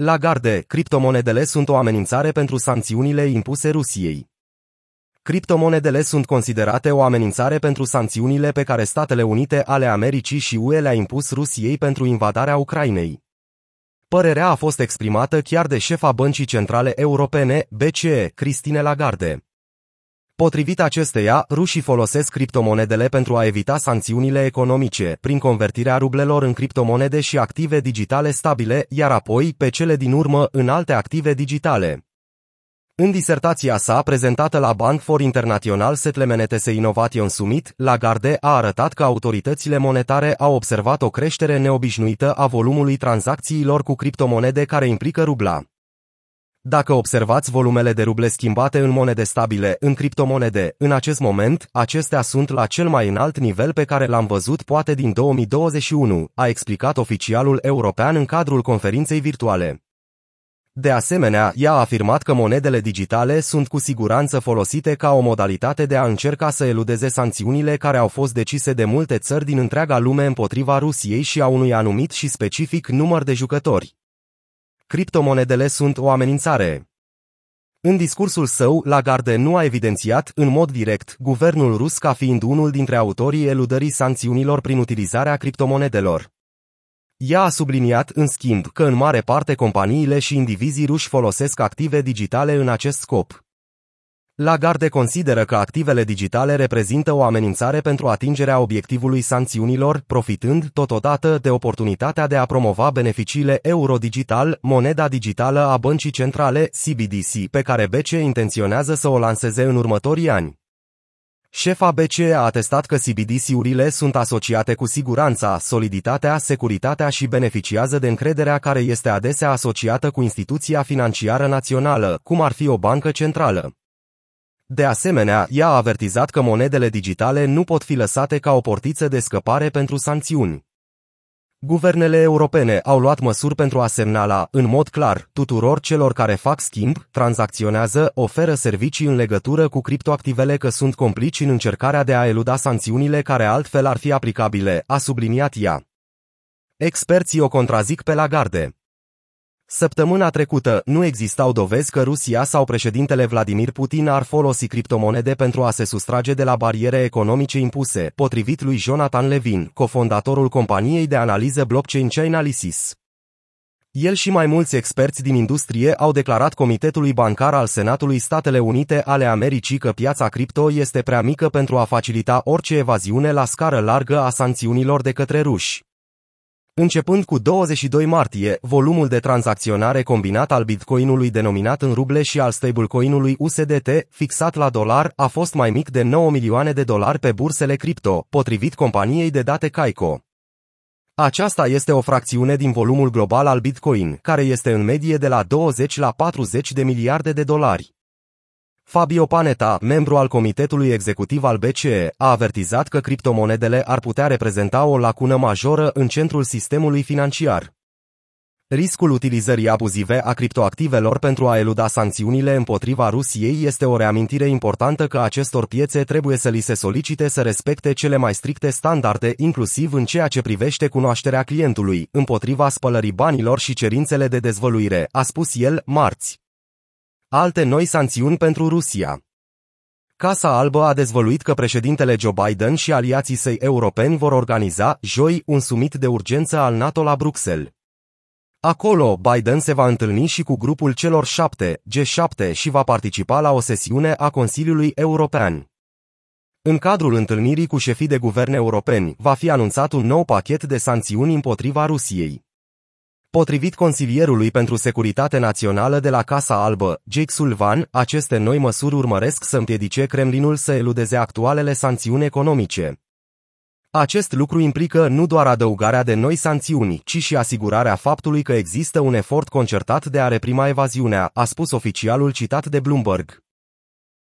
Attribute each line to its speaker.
Speaker 1: Lagarde, criptomonedele sunt o amenințare pentru sancțiunile impuse Rusiei. Criptomonedele sunt considerate o amenințare pentru sancțiunile pe care Statele Unite ale Americii și UE le-a impus Rusiei pentru invadarea Ucrainei. Părerea a fost exprimată chiar de șefa Băncii Centrale Europene, BCE, Christine Lagarde. Potrivit acesteia, rușii folosesc criptomonedele pentru a evita sancțiunile economice, prin convertirea rublelor în criptomonede și active digitale stabile, iar apoi, pe cele din urmă, în alte active digitale. În disertația sa prezentată la Bank for International Settlement Innovation Summit, Lagarde a arătat că autoritățile monetare au observat o creștere neobișnuită a volumului tranzacțiilor cu criptomonede care implică rubla. Dacă observați volumele de ruble schimbate în monede stabile, în criptomonede, în acest moment, acestea sunt la cel mai înalt nivel pe care l-am văzut poate din 2021, a explicat oficialul european în cadrul conferinței virtuale. De asemenea, ea a afirmat că monedele digitale sunt cu siguranță folosite ca o modalitate de a încerca să eludeze sancțiunile care au fost decise de multe țări din întreaga lume împotriva Rusiei și a unui anumit și specific număr de jucători. Criptomonedele sunt o amenințare. În discursul său, Lagarde nu a evidențiat, în mod direct, guvernul rus ca fiind unul dintre autorii eludării sancțiunilor prin utilizarea criptomonedelor. Ea a subliniat, în schimb, că în mare parte companiile și indivizii ruși folosesc active digitale în acest scop. Lagarde consideră că activele digitale reprezintă o amenințare pentru atingerea obiectivului sancțiunilor, profitând totodată de oportunitatea de a promova beneficiile euro digital, moneda digitală a băncii centrale, CBDC, pe care BCE intenționează să o lanseze în următorii ani. Șefa BCE a atestat că CBDC-urile sunt asociate cu siguranța, soliditatea, securitatea și beneficiază de încrederea care este adesea asociată cu instituția financiară națională, cum ar fi o bancă centrală. De asemenea, ea a avertizat că monedele digitale nu pot fi lăsate ca o portiță de scăpare pentru sancțiuni. Guvernele europene au luat măsuri pentru a semnala, în mod clar, tuturor celor care fac schimb, tranzacționează, oferă servicii în legătură cu criptoactivele că sunt complici în încercarea de a eluda sancțiunile care altfel ar fi aplicabile, a subliniat ea. Experții o contrazic pe Lagarde. Săptămâna trecută nu existau dovezi că Rusia sau președintele Vladimir Putin ar folosi criptomonede pentru a se sustrage de la bariere economice impuse, potrivit lui Jonathan Levin, cofondatorul companiei de analiză blockchain Chainalysis. El și mai mulți experți din industrie au declarat Comitetului Bancar al Senatului Statele Unite ale Americii că piața cripto este prea mică pentru a facilita orice evaziune la scară largă a sancțiunilor de către ruși. Începând cu 22 martie, volumul de tranzacționare combinat al bitcoinului denominat în ruble și al stablecoinului USDT, fixat la dolar, a fost mai mic de 9 milioane de dolari pe bursele cripto, potrivit companiei de date Kaiko. Aceasta este o fracțiune din volumul global al Bitcoin, care este în medie de la 20 la 40 de miliarde de dolari. Fabio Panetta, membru al Comitetului Executiv al BCE, a avertizat că criptomonedele ar putea reprezenta o lacună majoră în centrul sistemului financiar. Riscul utilizării abuzive a criptoactivelor pentru a eluda sancțiunile împotriva Rusiei este o reamintire importantă că acestor piețe trebuie să li se solicite să respecte cele mai stricte standarde, inclusiv în ceea ce privește cunoașterea clientului, împotriva spălării banilor și cerințele de dezvăluire, a spus el, marți. Alte noi sancțiuni pentru Rusia. Casa Albă a dezvăluit că președintele Joe Biden și aliații săi europeni vor organiza, joi, un sumit de urgență al NATO la Bruxelles. Acolo, Biden se va întâlni și cu grupul celor șapte, G7, și va participa la o sesiune a Consiliului European. În cadrul întâlnirii cu șefii de guverne europeni, va fi anunțat un nou pachet de sancțiuni împotriva Rusiei. Potrivit consilierului pentru securitate națională de la Casa Albă, Jake Sullivan, aceste noi măsuri urmăresc să împiedice Kremlinul să eludeze actualele sancțiuni economice. Acest lucru implică nu doar adăugarea de noi sancțiuni, ci și asigurarea faptului că există un efort concertat de a reprima evaziunea, a spus oficialul citat de Bloomberg.